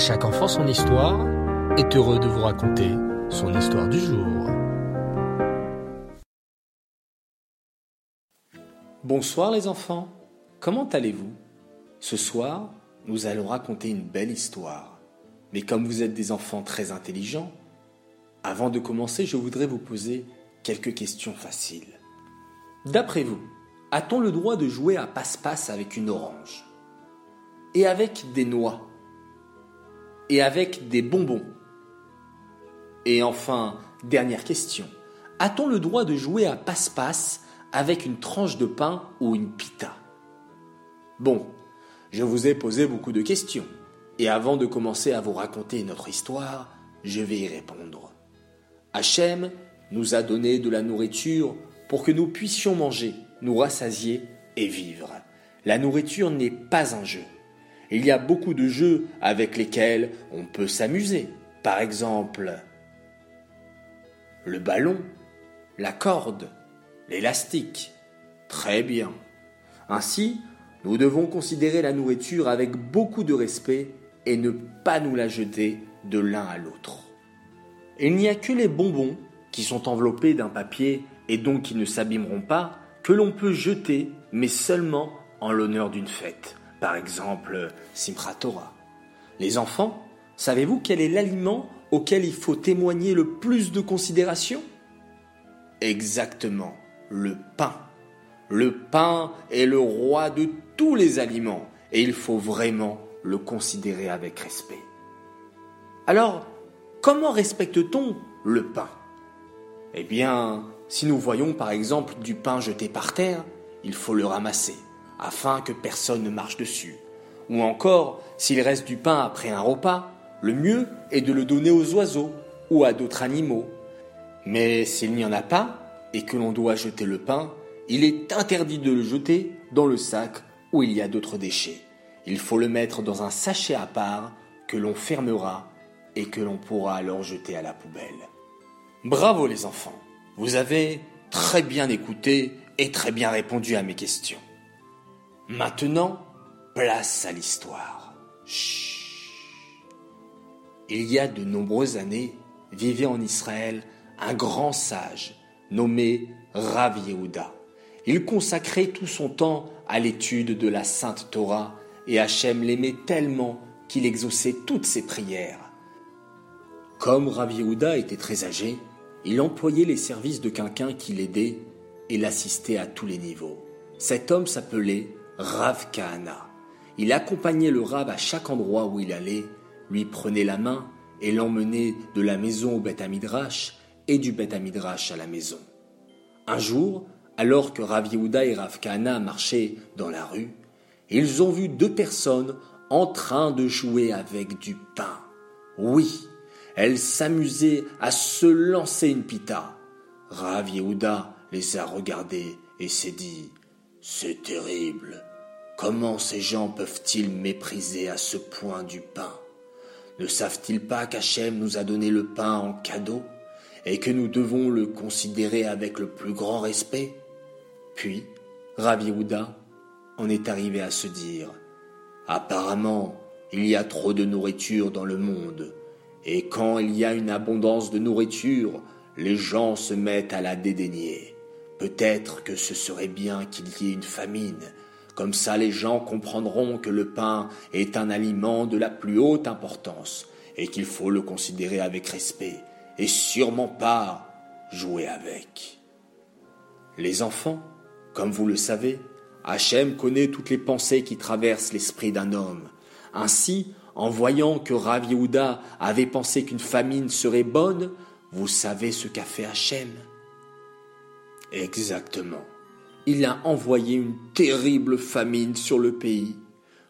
chaque enfant son histoire est heureux de vous raconter son histoire du jour. Bonsoir les enfants, comment allez-vous? Ce soir, nous allons raconter une belle histoire. Mais comme vous êtes des enfants très intelligents, avant de commencer, je voudrais vous poser quelques questions faciles. D'après vous, a-t-on le droit de jouer à passe-passe avec une orange? Et avec des noix? Et avec des bonbons Et enfin, dernière question, a-t-on le droit de jouer à passe-passe avec une tranche de pain ou une pita? Bon, je vous ai posé beaucoup de questions. Et avant de commencer à vous raconter notre histoire, je vais y répondre. Hachem nous a donné de la nourriture pour que nous puissions manger, nous rassasier et vivre. La nourriture n'est pas un jeu. Il y a beaucoup de jeux avec lesquels on peut s'amuser. Par exemple, le ballon, la corde, l'élastique. Très bien. Ainsi, nous devons considérer la nourriture avec beaucoup de respect et ne pas nous la jeter de l'un à l'autre. Il n'y a que les bonbons, qui sont enveloppés d'un papier et donc qui ne s'abîmeront pas, que l'on peut jeter, mais seulement en l'honneur d'une fête. Par exemple, Simchat. Les enfants, savez-vous quel est l'aliment auquel il faut témoigner le plus de considération? Exactement, le pain. Le pain est le roi de tous les aliments et il faut vraiment le considérer avec respect. Alors, comment respecte-t-on le pain? Eh bien, si nous voyons par exemple du pain jeté par terre, il faut le ramasser, afin que personne ne marche dessus. Ou encore, s'il reste du pain après un repas, le mieux est de le donner aux oiseaux ou à d'autres animaux. Mais s'il n'y en a pas, et que l'on doit jeter le pain, il est interdit de le jeter dans le sac où il y a d'autres déchets. Il faut le mettre dans un sachet à part que l'on fermera et que l'on pourra alors jeter à la poubelle. Bravo les enfants, vous avez très bien écouté et très bien répondu à mes questions. Maintenant, place à l'histoire. Il y a de nombreuses années, vivait en Israël un grand sage nommé Rav Yehuda. Il consacrait tout son temps à l'étude de la Sainte Torah et Hachem l'aimait tellement qu'il exauçait toutes ses prières. Comme Rav Yehuda était très âgé, il employait les services de quelqu'un qui l'aidait et l'assistait à tous les niveaux. Cet homme s'appelait Rav Kahana. Il accompagnait le Rav à chaque endroit où il allait, lui prenait la main et l'emmenait de la maison au Beth Amidrash et du Beth Amidrash à la maison. Un jour, alors que Rav Yehuda et Rav Kahana marchaient dans la rue, ils ont vu deux personnes en train de jouer avec du pain. Oui, elles s'amusaient à se lancer une pita. Rav Yehuda les a regardées et s'est dit C'est terrible. Comment ces gens peuvent-ils mépriser à ce point du pain? Ne savent-ils pas qu'Hachem nous a donné le pain en cadeau et que nous devons le considérer avec le plus grand respect? Puis, Rav Yehuda on est arrivé à se dire Apparemment, il y a trop de nourriture dans le monde, et quand il y a une abondance de nourriture, les gens se mettent à la dédaigner. Peut-être que ce serait bien qu'il y ait une famine, comme ça les gens comprendront que le pain est un aliment de la plus haute importance, et qu'il faut le considérer avec respect, et sûrement pas jouer avec. Les enfants, comme vous le savez, Hachem connaît toutes les pensées qui traversent l'esprit d'un homme. Ainsi, en voyant que Rav Yehuda avait pensé qu'une famine serait bonne, vous savez ce qu'a fait Hachem Exactement. Il a envoyé une terrible famine sur le pays.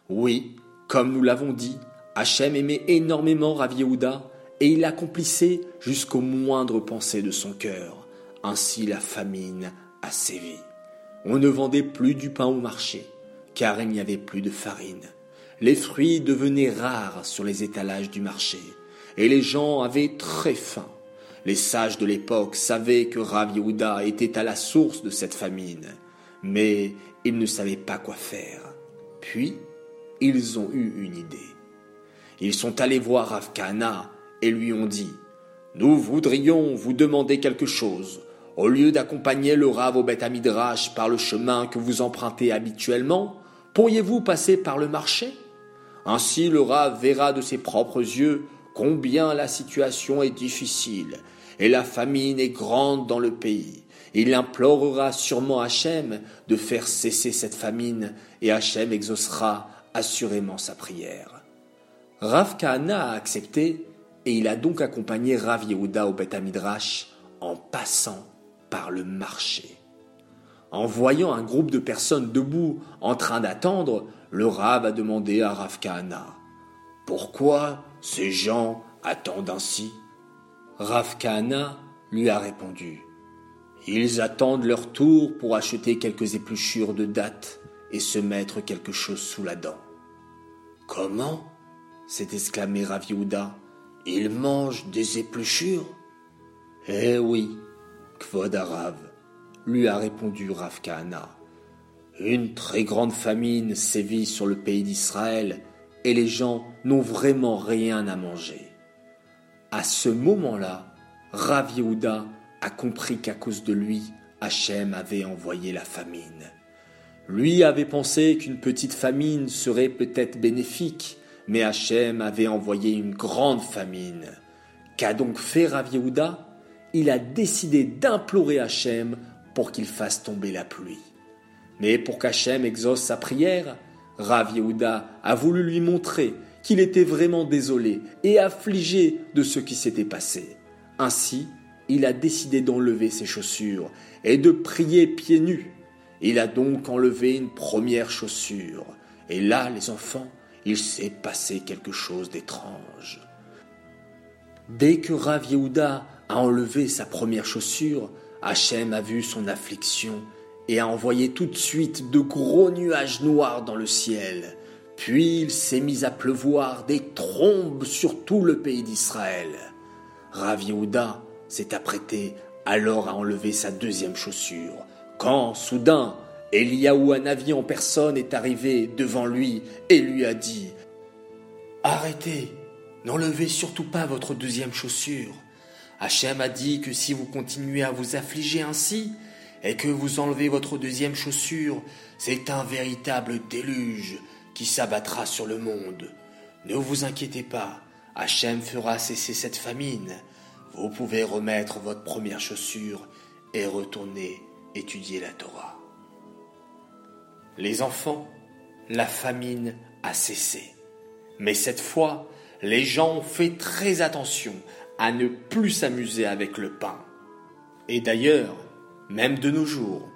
Oui, comme nous l'avons dit, Hachem aimait énormément Rav Yehuda et il accomplissait jusqu'aux moindres pensées de son cœur. Ainsi la famine a sévi. On ne vendait plus du pain au marché, car il n'y avait plus de farine. Les fruits devenaient rares sur les étalages du marché, et les gens avaient très faim. Les sages de l'époque savaient que Rav Yehuda était à la source de cette famine, mais ils ne savaient pas quoi faire. Puis, ils ont eu une idée. ils sont allés voir Rav et lui ont dit Nous voudrions vous demander quelque chose. Au lieu d'accompagner le Rav au Beth Amidrash par le chemin que vous empruntez habituellement, pourriez-vous passer par le marché? Ainsi le Rav verra de ses propres yeux combien la situation est difficile et la famine est grande dans le pays. Il implorera sûrement Hachem de faire cesser cette famine et Hachem exaucera assurément sa prière. Rav Kahana a accepté et il a donc accompagné Rav Yehuda au Beth Amidrash en passant par le marché. En voyant un groupe de personnes debout en train d'attendre, le Rav a demandé à Rav Kahana Pourquoi ces gens attendent ainsi? Rav Kahana lui a répondu Ils attendent leur tour pour acheter quelques épluchures de dattes et se mettre quelque chose sous la dent. Comment? s'est exclamé Rav Yehuda. Ils mangent des épluchures? Eh oui, Kvod Arav, lui a répondu Rav Kahana. Une très grande famine sévit sur le pays d'Israël et les gens n'ont vraiment rien à manger. À ce moment-là, Rav a compris qu'à cause de lui, Hachem avait envoyé la famine. Lui avait pensé qu'une petite famine serait peut-être bénéfique, mais Hachem avait envoyé une grande famine. Qu'a donc fait Rav Yehuda? Il a décidé d'implorer Hachem pour qu'il fasse tomber la pluie. Mais pour qu'Hachem exauce sa prière, Rav Yehuda a voulu lui montrer qu'il était vraiment désolé et affligé de ce qui s'était passé. Ainsi, il a décidé d'enlever ses chaussures et de prier pieds nus. Il a donc enlevé une première chaussure. Et là, les enfants, il s'est passé quelque chose d'étrange. Dès que Rav Yehuda a enlevé sa première chaussure, Hachem a vu son affliction et a envoyé tout de suite de gros nuages noirs dans le ciel. Puis il s'est mis à pleuvoir des trombes sur tout le pays d'Israël. Rav s'est apprêté alors à enlever sa deuxième chaussure, quand, soudain, Eliaou Hanavi en personne est arrivé devant lui et lui a dit Arrêtez, n'enlevez surtout pas votre deuxième chaussure. Hachem a dit que si vous continuez à vous affliger ainsi, et que vous enlevez votre deuxième chaussure, c'est un véritable déluge qui s'abattra sur le monde. Ne vous inquiétez pas, Hachem fera cesser cette famine. Vous pouvez remettre votre première chaussure et retourner étudier la Torah. Les enfants, la famine a cessé. Mais cette fois, les gens ont fait très attention à ne plus s'amuser avec le pain. Et d'ailleurs, même de nos jours,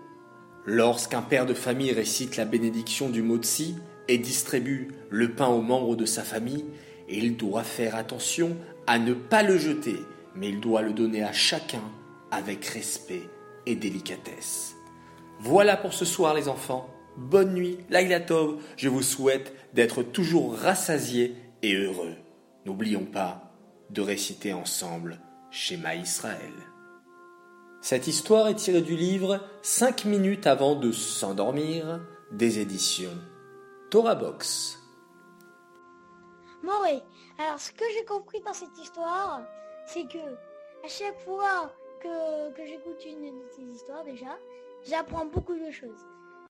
lorsqu'un père de famille récite la bénédiction du Motsi, et distribue le pain aux membres de sa famille, il doit faire attention à ne pas le jeter, mais il doit le donner à chacun avec respect et délicatesse. Voilà pour ce soir les enfants. Bonne nuit, Lailatov. Je vous souhaite d'être toujours rassasiés et heureux. N'oublions pas de réciter ensemble Shema Israël. Cette histoire est tirée du livre 5 minutes avant de s'endormir des éditions Torah Box. Moré, alors ce que j'ai compris dans cette histoire, c'est que à chaque fois que, que j'écoute une de ces histoires déjà, j'apprends beaucoup de choses.